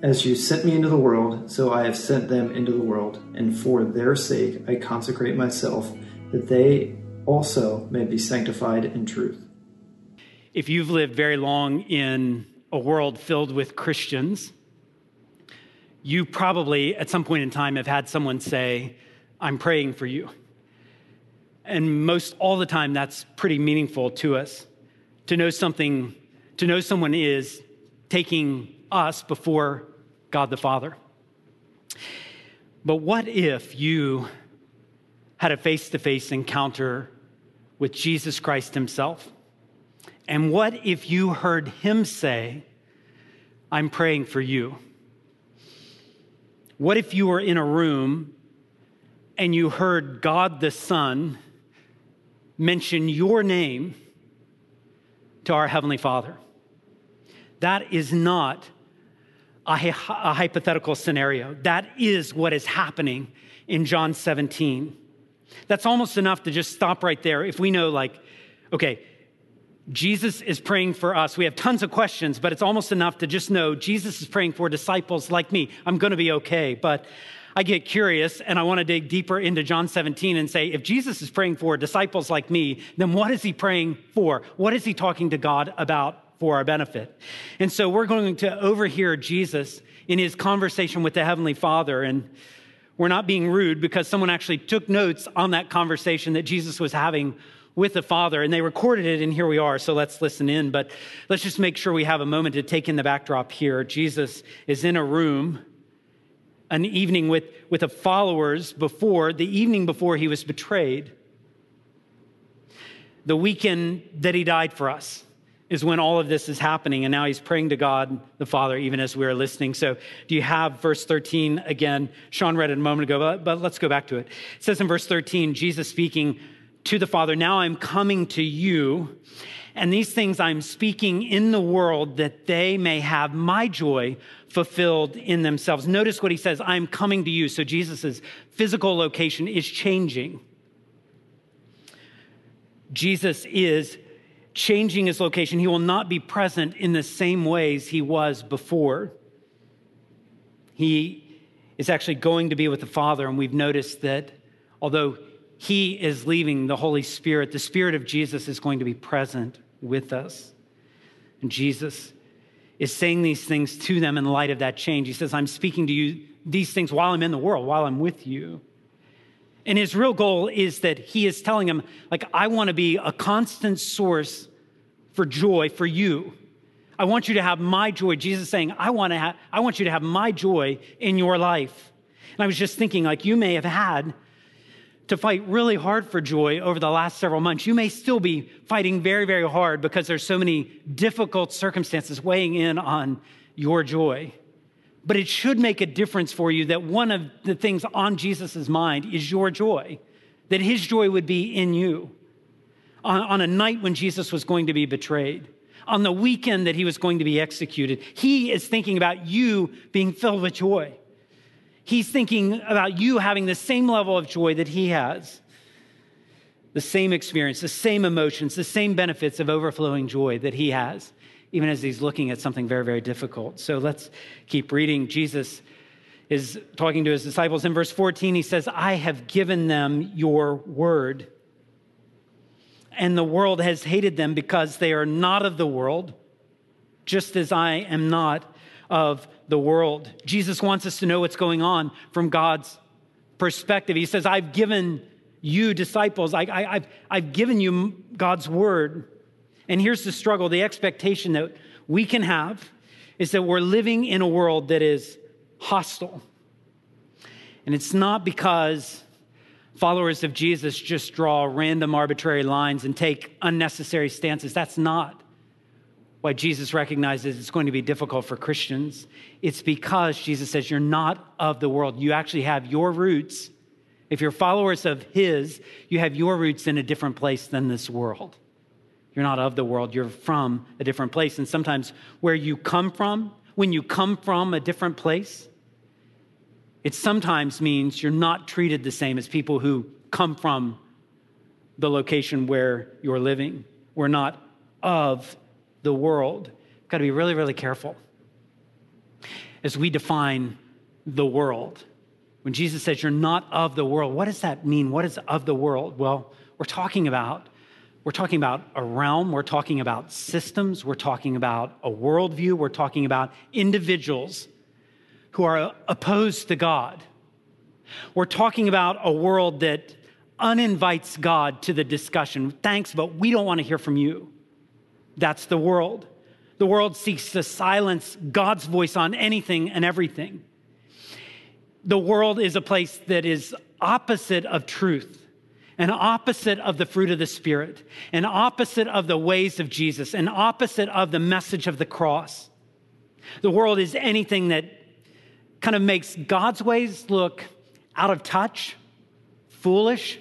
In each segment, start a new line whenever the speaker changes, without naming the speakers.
As you sent me into the world, so I have sent them into the world, and for their sake I consecrate myself, that they also may be sanctified in truth.
If you've lived very long in a world filled with Christians, you probably at some point in time have had someone say, I'm praying for you. And most all the time, that's pretty meaningful to us to know something, to know someone is taking us before God the Father. But what if you had a face to face encounter with Jesus Christ Himself? And what if you heard Him say, I'm praying for you? What if you were in a room and you heard God the Son mention your name to our Heavenly Father? That is not a, hypothetical scenario. That is what is happening in John 17. That's almost enough to just stop right there. If we know, like, okay, Jesus is praying for us. We have tons of questions, but it's almost enough to just know Jesus is praying for disciples like me. I'm going to be okay. But I get curious and I want to dig deeper into John 17 and say, if Jesus is praying for disciples like me, then what is he praying for? What is he talking to God about for our benefit. And so we're going to overhear Jesus in his conversation with the Heavenly Father. And we're not being rude because someone actually took notes on that conversation that Jesus was having with the Father and they recorded it, and here we are. So let's listen in. But let's just make sure we have a moment to take in the backdrop here. Jesus is in a room an evening with, with the followers before, the evening before he was betrayed, the weekend that he died for us is when all of this is happening. And now he's praying to God the Father, even as we are listening. So, do you have verse 13 again? Sean read it a moment ago, but, but let's go back to it. It says in verse 13, Jesus speaking to the Father, Now I'm coming to you, and these things I'm speaking in the world that they may have my joy fulfilled in themselves. Notice what he says I'm coming to you. So, Jesus' physical location is changing. Jesus is changing his location. He will not be present in the same ways he was before. He is actually going to be with the Father, and we've noticed that although he is leaving the Holy Spirit, the Spirit of Jesus is going to be present with us. And Jesus is saying these things to them in light of that change. He says, I'm speaking to you these things while I'm in the world, while I'm with you. And his real goal is that he is telling him, like, I want to be a constant source for joy for you. I want you to have my joy. Jesus is saying, I want to have, I want you to have my joy in your life. And I was just thinking, like, you may have had to fight really hard for joy over the last several months. You may still be fighting very, very hard because there's so many difficult circumstances weighing in on your joy. But it should make a difference for you that one of the things on Jesus' mind is your joy, that his joy would be in you. On, on a night when Jesus was going to be betrayed, on the weekend that he was going to be executed, he is thinking about you being filled with joy. He's thinking about you having the same level of joy that he has, the same experience, the same emotions, the same benefits of overflowing joy that he has even as he's looking at something very, very difficult. So let's keep reading. Jesus is talking to his disciples. In verse 14, he says, I have given them your word. And the world has hated them because they are not of the world, just as I am not of the world. Jesus wants us to know what's going on from God's perspective. He says, I've given you disciples, I, have I've given you God's word. And here's the struggle the expectation that we can have is that we're living in a world that is hostile. And it's not because followers of Jesus just draw random arbitrary lines and take unnecessary stances. That's not why Jesus recognizes it's going to be difficult for Christians. It's because Jesus says, You're not of the world. You actually have your roots. If you're followers of His, you have your roots in a different place than this world. You're not of the world, you're from a different place. And sometimes where you come from, when you come from a different place, it sometimes means you're not treated the same as people who come from the location where you're living. We're not of the world. We've got to be really, really careful as we define the world. When Jesus says you're not of the world, what does that mean? What is of the world? Well, we're talking about we're talking about a realm, we're talking about systems, we're talking about a worldview, we're talking about individuals who are opposed to God. We're talking about a world that uninvites God to the discussion. Thanks, but we don't want to hear from you. That's the world. The world seeks to silence God's voice on anything and everything. The world is a place that is opposite of truth, an opposite of the fruit of the Spirit, an opposite of the ways of Jesus, an opposite of the message of the cross. The world is anything that kind of makes God's ways look out of touch, foolish,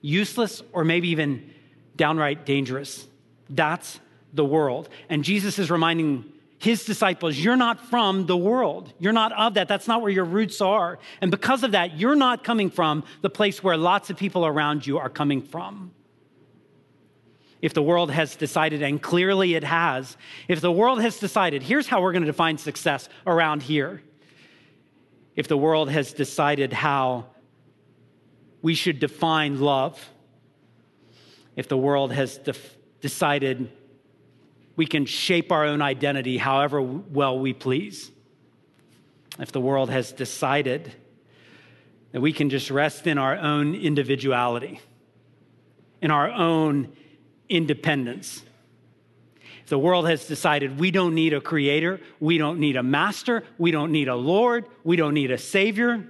useless, or maybe even downright dangerous. That's the world. And Jesus is reminding his disciples, you're not from the world. You're not of that. That's not where your roots are. And because of that, you're not coming from the place where lots of people around you are coming from. If the world has decided, and clearly it has, if the world has decided, here's how we're going to define success around here. If the world has decided how we should define love, if the world has def- decided we can shape our own identity however well we please. If the world has decided that we can just rest in our own individuality, in our own independence. If the world has decided we don't need a creator, we don't need a master, we don't need a Lord, we don't need a savior,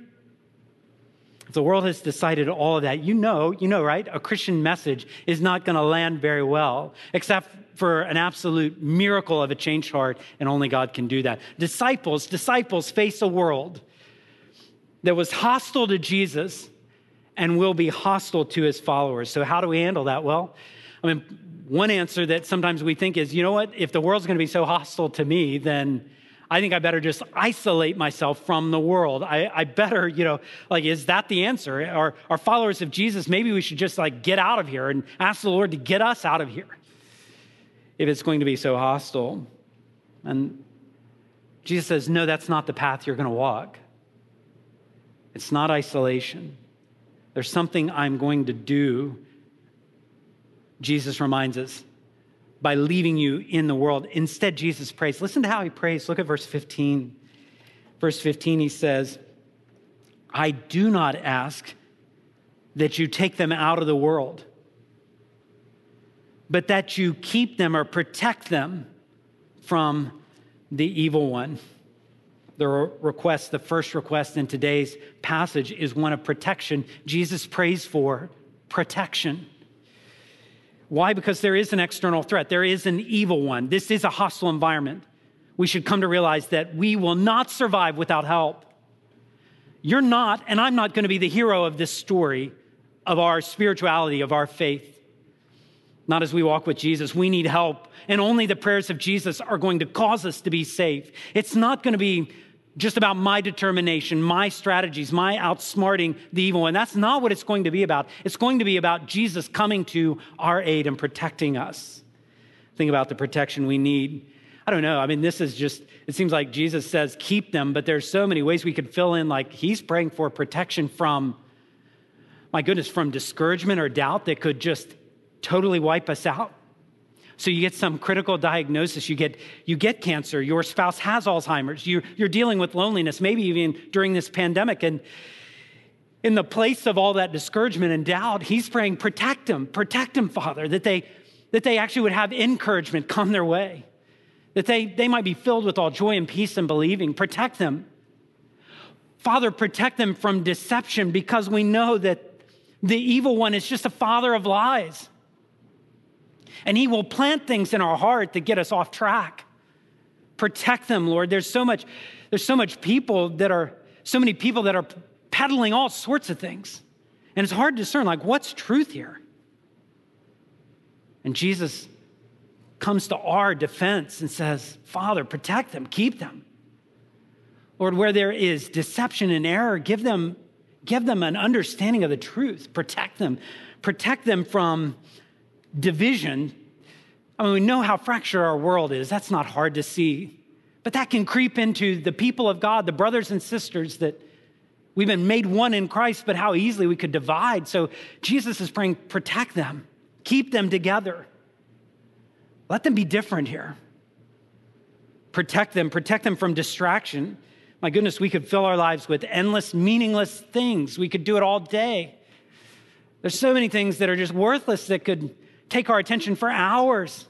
if the world has decided all of that, you know, you know, right? A Christian message is not going to land very well, except for an absolute miracle of a changed heart, and only God can do that. Disciples, disciples face a world that was hostile to Jesus and will be hostile to his followers. So, how do we handle that? Well, I mean, one answer that sometimes we think is, you know what? If the world's going to be so hostile to me, then I think I better just isolate myself from the world. I, I better, you know, like, is that the answer? Are, are followers of Jesus, maybe we should just like get out of here and ask the Lord to get us out of here if it's going to be so hostile. And Jesus says, no, that's not the path you're going to walk. It's not isolation. There's something I'm going to do. Jesus reminds us by leaving you in the world. Instead, Jesus prays. Listen to how he prays. Look at verse 15. Verse 15, he says, I do not ask that you take them out of the world, but that you keep them or protect them from the evil one. The request, the first request in today's passage is one of protection. Jesus prays for protection. Why? Because there is an external threat, there is an evil one. This is a hostile environment. We should come to realize that we will not survive without help. You're not, and I'm not going to be the hero of this story of our spirituality, of our faith. Not as we walk with Jesus. We need help. And only the prayers of Jesus are going to cause us to be safe. It's not going to be just about my determination, my strategies, my outsmarting the evil. one. that's not what it's going to be about. It's going to be about Jesus coming to our aid and protecting us. Think about the protection we need. I don't know. I mean, this is just, it seems like Jesus says, keep them, but there's so many ways we could fill in, like, he's praying for protection from, my goodness, from discouragement or doubt that could just totally wipe us out. So you get some critical diagnosis, you get, you get cancer, your spouse has Alzheimer's, you, you're dealing with loneliness, maybe even during this pandemic. And in the place of all that discouragement and doubt, he's praying, protect them, protect them, Father, that they, that they actually would have encouragement come their way, that they, they might be filled with all joy and peace and believing. Protect them. Father, protect them from deception because we know that the evil one is just a father of lies. And He will plant things in our heart that get us off track. Protect them, Lord. There's so much, there's so much people that are, so many people that are peddling all sorts of things. And it's hard to discern, like, what's truth here? And Jesus comes to our defense and says, Father, protect them, keep them. Lord, where there is deception and error, give them, give them an understanding of the truth. Protect them. Protect them from division. I mean, we know how fractured our world is. That's not hard to see. But that can creep into the people of God, the brothers and sisters that we've been made one in Christ, but how easily we could divide. So Jesus is praying, protect them, keep them together. Let them be different here. Protect them, protect them from distraction. My goodness, we could fill our lives with endless, meaningless things. We could do it all day. There's so many things that are just worthless that could take our attention for hours.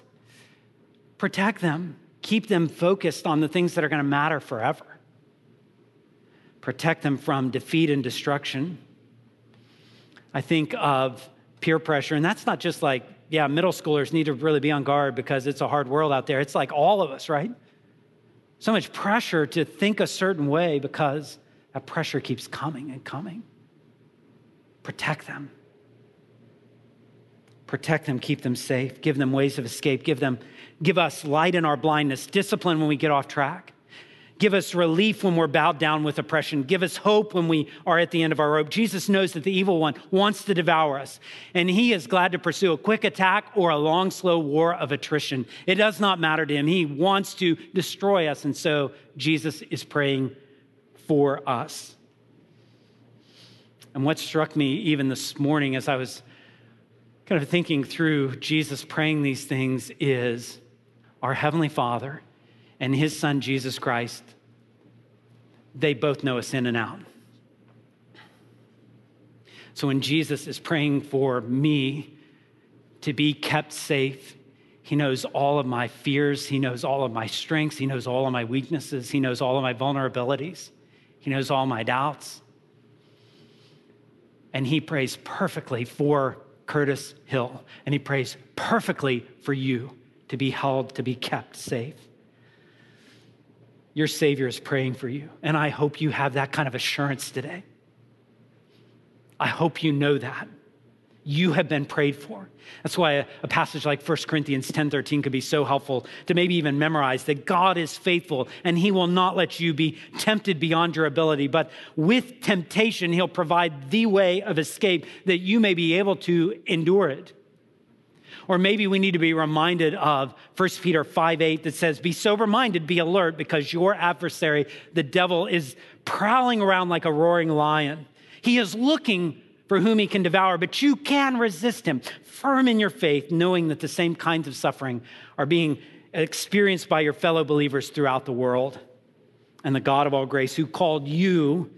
Protect them, keep them focused on the things that are going to matter forever. Protect them from defeat and destruction. I think of peer pressure, and that's not just like, yeah, middle schoolers need to really be on guard because it's a hard world out there. It's like all of us, right? So much pressure to think a certain way because that pressure keeps coming and coming. Protect them protect them, keep them safe, give them ways of escape, give them give us light in our blindness, discipline when we get off track. Give us relief when we're bowed down with oppression. Give us hope when we are at the end of our rope. Jesus knows that the evil one wants to devour us, and he is glad to pursue a quick attack or a long, slow war of attrition. It does not matter to him. He wants to destroy us, and so Jesus is praying for us. And what struck me even this morning as I was kind of thinking through Jesus praying these things is our Heavenly Father and His Son, Jesus Christ, they both know us in and out. So when Jesus is praying for me to be kept safe, He knows all of my fears, He knows all of my strengths, He knows all of my weaknesses, He knows all of my vulnerabilities, He knows all my doubts. And He prays perfectly for Curtis Hill, and he prays perfectly for you to be held, to be kept safe. Your Savior is praying for you, and I hope you have that kind of assurance today. I hope you know that you have been prayed for. That's why a, a, passage like 1 Corinthians 10 13 could be so helpful to maybe even memorize that God is faithful and he will not let you be tempted beyond your ability, but with temptation, he'll provide the way of escape that you may be able to endure it. Or maybe we need to be reminded of 1 Peter 5 8 that says, Be sober minded, be alert, because your adversary, the devil, is prowling around like a roaring lion. He is looking for whom he can devour, but you can resist him, firm in your faith, knowing that the same kinds of suffering are being experienced by your fellow believers throughout the world. And the God of all grace, who called you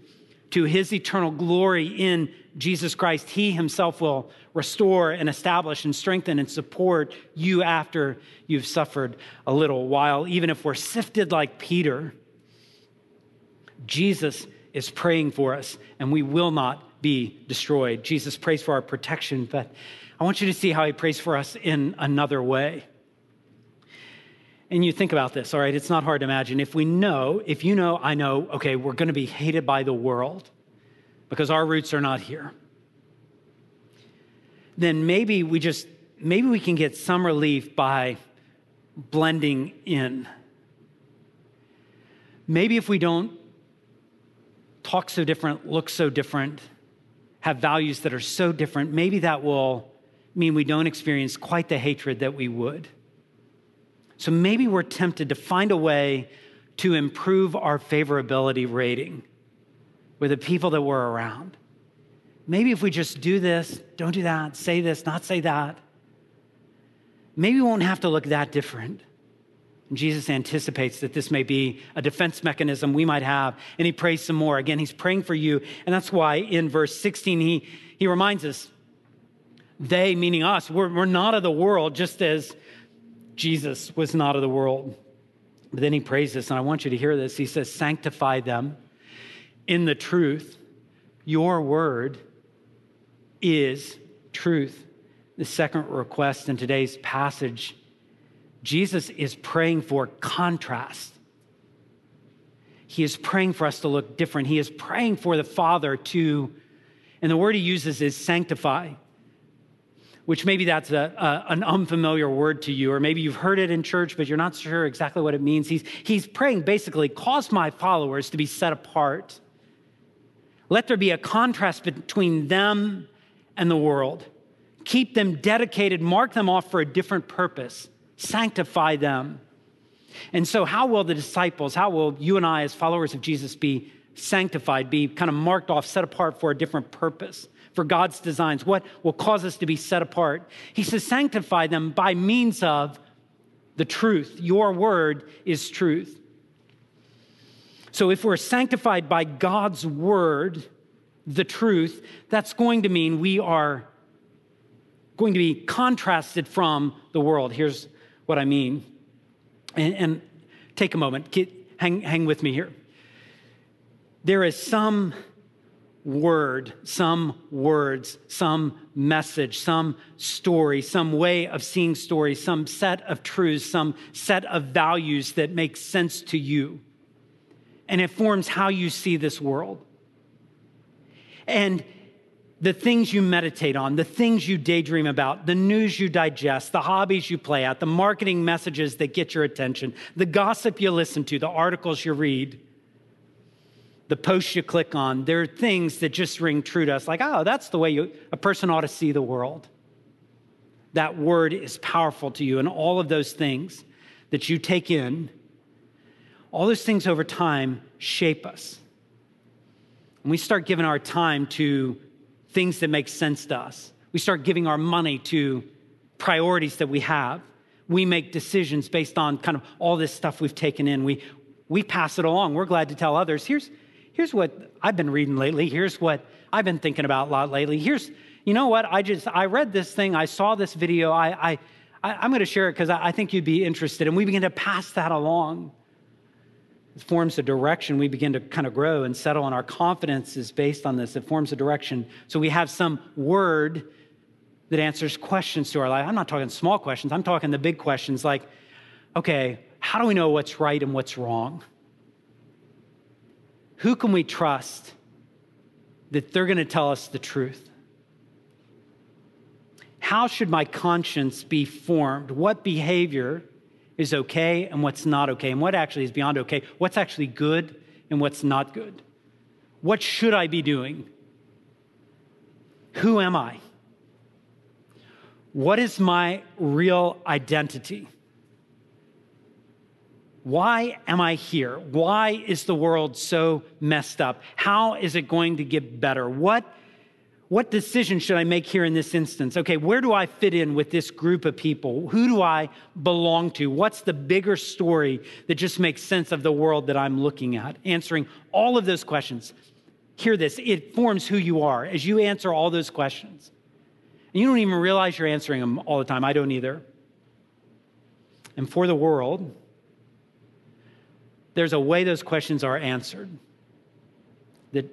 to his eternal glory in Jesus Christ, he himself will restore and establish and strengthen and support you after you've suffered a little while. Even if we're sifted like Peter, Jesus is praying for us, and we will not be destroyed. Jesus prays for our protection, but I want you to see how he prays for us in another way. And you think about this, all right? It's not hard to imagine. If we know, if you know, I know, okay, we're going to be hated by the world because our roots are not here, then maybe we just, maybe we can get some relief by blending in. Maybe if we don't talk so different, look so different, have values that are so different, maybe that will mean we don't experience quite the hatred that we would. So maybe we're tempted to find a way to improve our favorability rating with the people that we're around. Maybe if we just do this, don't do that, say this, not say that, maybe we won't have to look that different. And Jesus anticipates that this may be a defense mechanism we might have, and he prays some more. Again, he's praying for you, and that's why in verse 16 he, he reminds us they, meaning us, we're, we're not of the world, just as Jesus was not of the world. But then he prays this, and I want you to hear this. He says, Sanctify them in the truth. Your word is truth. the second request in today's passage, Jesus is praying for contrast. He is praying for us to look different. He is praying for the Father to, and the word he uses is sanctify, which maybe that's a, a, an unfamiliar word to you, or maybe you've heard it in church, but you're not sure exactly what it means. He's, he's praying basically, cause my followers to be set apart. Let there be a contrast between them and the world. Keep them dedicated, mark them off for a different purpose, sanctify them. And so, how will the disciples, how will you and I, as followers of Jesus, be sanctified, be kind of marked off, set apart for a different purpose, for God's designs? What will cause us to be set apart? He says, sanctify them by means of the truth. Your word is truth. So, if we're sanctified by God's word, the truth, that's going to mean we are going to be contrasted from the world. Here's what I mean. And, and take a moment, Get, hang, hang with me here. There is some word, some words, some message, some story, some way of seeing stories, some set of truths, some set of values that make sense to you. And it forms how you see this world. And the things you meditate on, the things you daydream about, the news you digest, the hobbies you play at, the marketing messages that get your attention, the gossip you listen to, the articles you read, the posts you click on, there are things that just ring true to us like, oh, that's the way you, a person ought to see the world. That word is powerful to you, and all of those things that you take in, all those things over time shape us. And we start giving our time to things that make sense to us. We start giving our money to priorities that we have. We make decisions based on kind of all this stuff we've taken in. We, we pass it along. We're glad to tell others. Here's, here's what I've been reading lately. Here's what I've been thinking about a lot lately. Here's, you know what? I just, I read this thing. I saw this video. I, I, I am going to share it because I, I think you'd be interested. And we begin to pass that along forms a direction we begin to kind of grow and settle, and our confidence is based on this. It forms a direction. So we have some word that answers questions to our life. I'm not talking small questions, I'm talking the big questions like, okay, how do we know what's right and what's wrong? Who can we trust that they're going to tell us the truth? How should my conscience be formed? What behavior? Is okay and what's not okay, and what actually is beyond okay, what's actually good and what's not good. What should I be doing? Who am I? What is my real identity? Why am I here? Why is the world so messed up? How is it going to get better? What what decision should I make here in this instance? Okay, where do I fit in with this group of people? Who do I belong to? What's the bigger story that just makes sense of the world that I'm looking at? Answering all of those questions. Hear this it forms who you are as you answer all those questions. And you don't even realize you're answering them all the time. I don't either. And for the world, there's a way those questions are answered that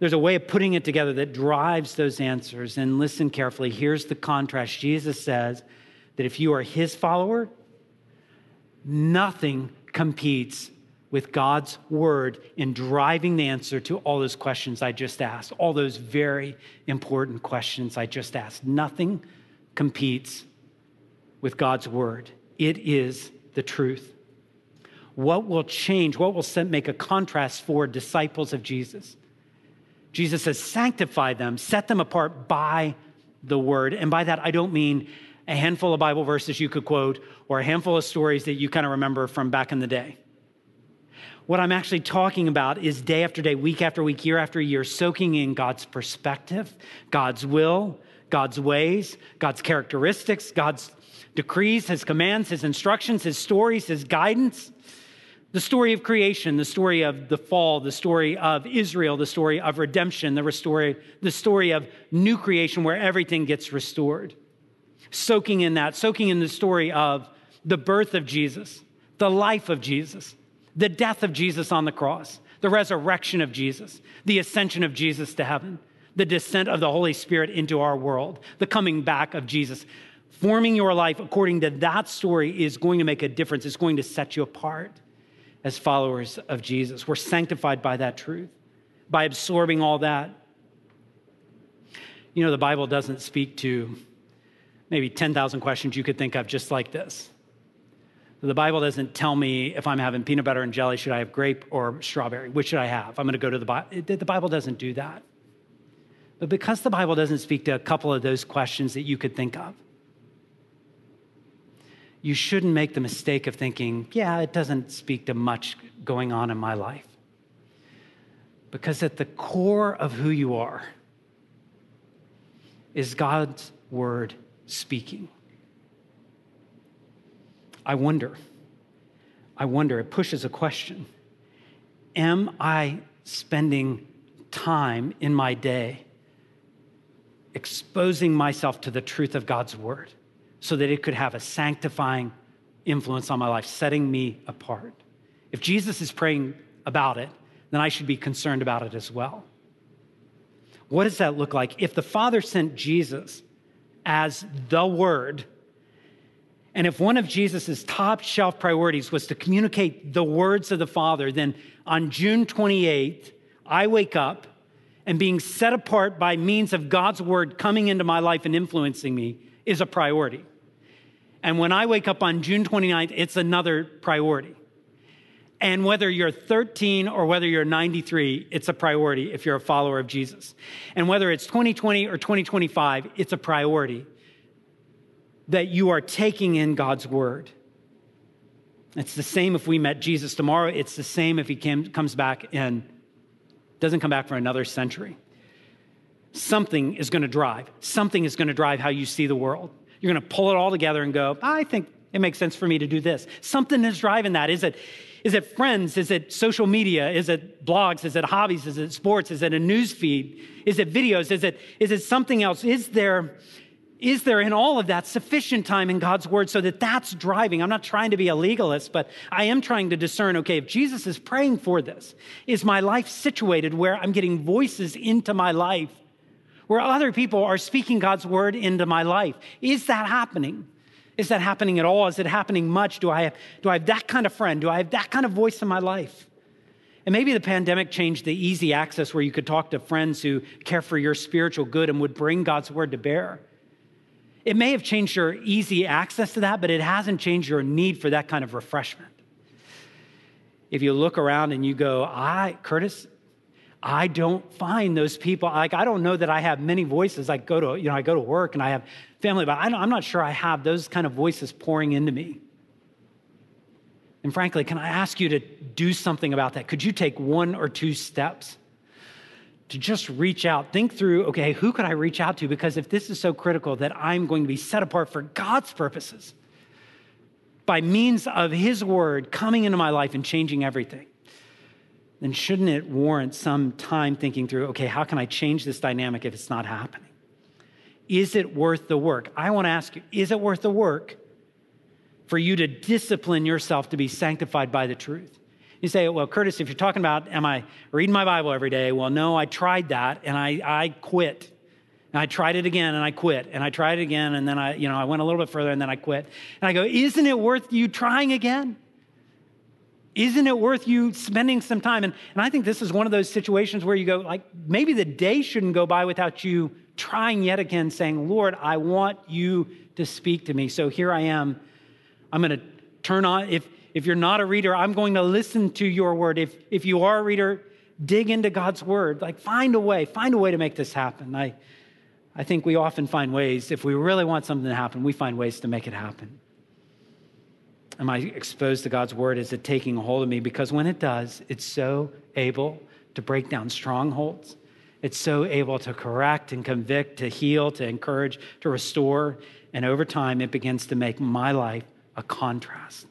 there's a way of putting it together that drives those answers. And listen carefully. Here's the contrast. Jesus says that if you are his follower, nothing competes with God's word in driving the answer to all those questions I just asked, all those very important questions I just asked. Nothing competes with God's word. It is the truth. What will change? What will make a contrast for disciples of Jesus? Jesus says, sanctify them, set them apart by the word. And by that, I don't mean a handful of Bible verses you could quote or a handful of stories that you kind of remember from back in the day. What I'm actually talking about is day after day, week after week, year after year, soaking in God's perspective, God's will, God's ways, God's characteristics, God's decrees, His commands, His instructions, His stories, His guidance the story of creation, the story of the fall, the story of Israel, the story of redemption, the story, the story of new creation where everything gets restored. Soaking in that, soaking in the story of the birth of Jesus, the life of Jesus, the death of Jesus on the cross, the resurrection of Jesus, the ascension of Jesus to heaven, the descent of the Holy Spirit into our world, the coming back of Jesus. Forming your life according to that story is going to make a difference. It's going to set you apart as followers of Jesus. We're sanctified by that truth, by absorbing all that. You know, the Bible doesn't speak to maybe 10,000 questions you could think of just like this. The Bible doesn't tell me if I'm having peanut butter and jelly, should I have grape or strawberry? Which should I have? I'm going to go to the Bible. The Bible doesn't do that. But because the Bible doesn't speak to a couple of those questions that you could think of, you shouldn't make the mistake of thinking, yeah, it doesn't speak to much going on in my life. Because at the core of who you are is God's word speaking. I wonder, I wonder, it pushes a question Am I spending time in my day exposing myself to the truth of God's word so that it could have a sanctifying influence on my life, setting me apart? If Jesus is praying about it, then I should be concerned about it as well. What does that look like? If the Father sent Jesus as the Word, and if one of Jesus' top shelf priorities was to communicate the words of the Father, then on June 28th, I wake up and being set apart by means of God's word coming into my life and influencing me is a priority. And when I wake up on June 29th, it's another priority. And whether you're 13 or whether you're 93, it's a priority if you're a follower of Jesus. And whether it's 2020 or 2025, it's a priority that you are taking in God's word. It's the same if we met Jesus tomorrow. It's the same if he came, comes back and doesn't come back for another century. Something is going to drive. Something is going to drive how you see the world. You're going to pull it all together and go, I think it makes sense for me to do this. Something is driving that. Is it, is it friends? Is it social media? Is it blogs? Is it hobbies? Is it sports? Is it a news feed? Is it videos? Is it, is it something else? Is there is there in all of that sufficient time in God's word so that that's driving? I'm not trying to be a legalist, but I am trying to discern okay, if Jesus is praying for this, is my life situated where I'm getting voices into my life, where other people are speaking God's word into my life? Is that happening? Is that happening at all? Is it happening much? Do I have, do I have that kind of friend? Do I have that kind of voice in my life? And maybe the pandemic changed the easy access where you could talk to friends who care for your spiritual good and would bring God's word to bear. It may have changed your easy access to that, but it hasn't changed your need for that kind of refreshment. If you look around and you go, I, Curtis, I don't find those people, like, I don't know that I have many voices. I go to, you know, I go to work and I have family, but I'm not sure I have those kind of voices pouring into me. And frankly, can I ask you to do something about that? Could you take one or two steps? to just reach out, think through, okay, who could I reach out to? Because if this is so critical that I'm going to be set apart for God's purposes by means of His word coming into my life and changing everything, then shouldn't it warrant some time thinking through, okay, how can I change this dynamic if it's not happening? Is it worth the work? I want to ask you, is it worth the work for you to discipline yourself to be sanctified by the truth? You say, well, Curtis, if you're talking about, am I reading my Bible every day? Well, no, I tried that and I, I quit. And I tried it again and I quit. And I tried it again and then I, you know, I went a little bit further and then I quit. And I go, isn't it worth you trying again? Isn't it worth you spending some time? And, and I think this is one of those situations where you go, like, maybe the day shouldn't go by without you trying yet again, saying, Lord, I want you to speak to me. So here I am. I'm going to turn on, if, if you're not a reader, I'm going to listen to your word. If, if you are a reader, dig into God's word. Like, find a way, find a way to make this happen. I, I think we often find ways, if we really want something to happen, we find ways to make it happen. Am I exposed to God's word? Is it taking a hold of me? Because when it does, it's so able to break down strongholds. It's so able to correct and convict, to heal, to encourage, to restore. And over time, it begins to make my life a contrast.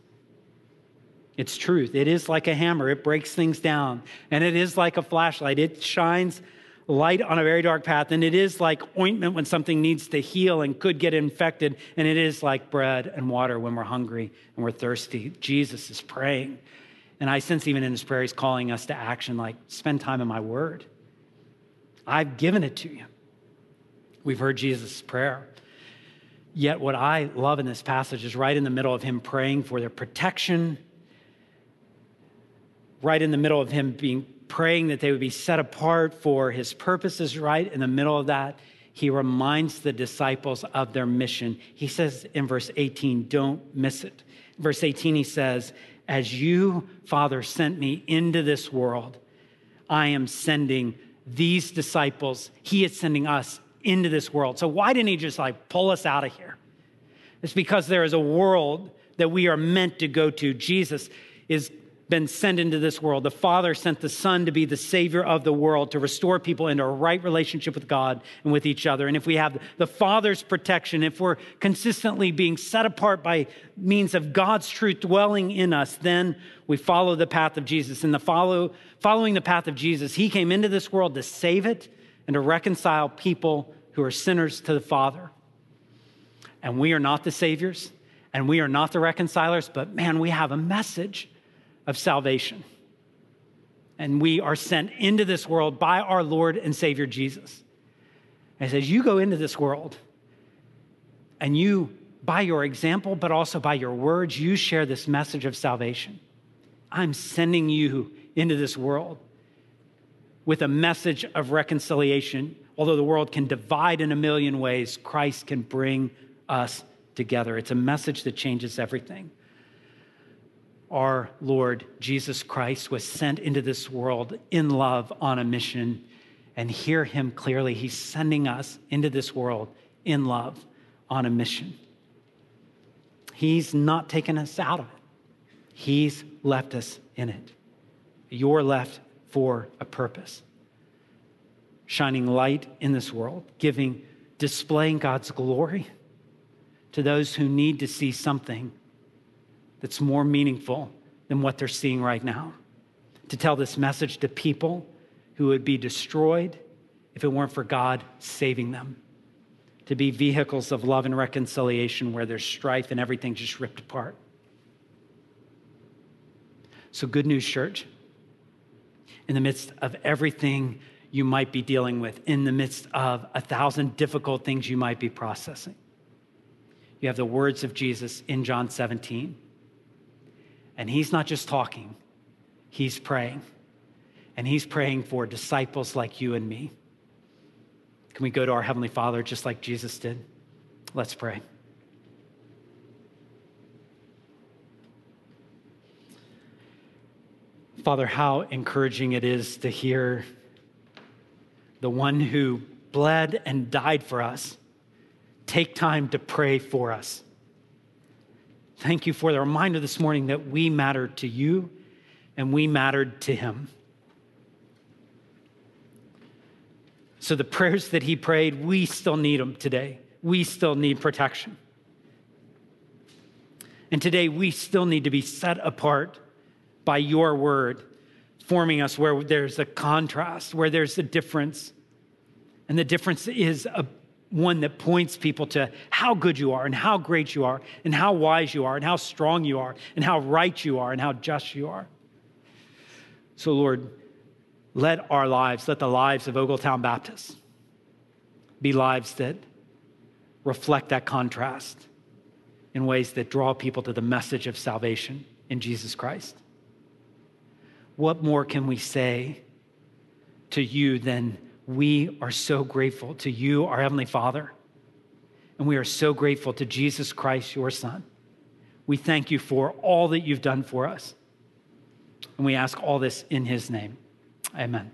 It's truth. It is like a hammer, it breaks things down. And it is like a flashlight, it shines light on a very dark path. And it is like ointment when something needs to heal and could get infected. And it is like bread and water when we're hungry and we're thirsty. Jesus is praying. And I sense even in his prayer, he's calling us to action like, spend time in my word. I've given it to you. We've heard Jesus' prayer. Yet, what I love in this passage is right in the middle of him praying for their protection, right in the middle of him being praying that they would be set apart for his purposes, right in the middle of that, he reminds the disciples of their mission. He says in verse 18, don't miss it. Verse 18, he says, As you, Father, sent me into this world, I am sending these disciples, he is sending us into this world. So why didn't he just like pull us out of here? It's because there is a world that we are meant to go to. Jesus is been sent into this world. The Father sent the Son to be the Savior of the world, to restore people into a right relationship with God and with each other. And if we have the Father's protection, if we're consistently being set apart by means of God's truth dwelling in us, then we follow the path of Jesus. And the follow, following the path of Jesus, He came into this world to save it and to reconcile people who are sinners to the Father. And we are not the Saviors and we are not the reconcilers, but man, we have a message of salvation. And we are sent into this world by our Lord and Savior Jesus. And says, You go into this world and you, by your example, but also by your words, you share this message of salvation. I'm sending you into this world with a message of reconciliation. Although the world can divide in a million ways, Christ can bring us together. It's a message that changes everything our Lord Jesus Christ was sent into this world in love on a mission. And hear him clearly. He's sending us into this world in love on a mission. He's not taken us out of it, He's left us in it. You're left for a purpose. Shining light in this world, giving, displaying God's glory to those who need to see something that's more meaningful than what they're seeing right now. To tell this message to people who would be destroyed if it weren't for God saving them. To be vehicles of love and reconciliation where there's strife and everything just ripped apart. So, good news, church. In the midst of everything you might be dealing with, in the midst of a thousand difficult things you might be processing, you have the words of Jesus in John 17 and he's not just talking, he's praying. And he's praying for disciples like you and me. Can we go to our Heavenly Father just like Jesus did? Let's pray. Father, how encouraging it is to hear the one who bled and died for us take time to pray for us. Thank you for the reminder this morning that we mattered to you and we mattered to him. So, the prayers that he prayed, we still need them today. We still need protection. And today, we still need to be set apart by your word, forming us where there's a contrast, where there's a difference. And the difference is a one that points people to how good you are and how great you are and how wise you are and how strong you are and how right you are and how just you are. So, Lord, let our lives, let the lives of Ogletown Baptists be lives that reflect that contrast in ways that draw people to the message of salvation in Jesus Christ. What more can we say to you than? We are so grateful to you, our Heavenly Father, and we are so grateful to Jesus Christ, your Son. We thank you for all that you've done for us. And we ask all this in His name. Amen.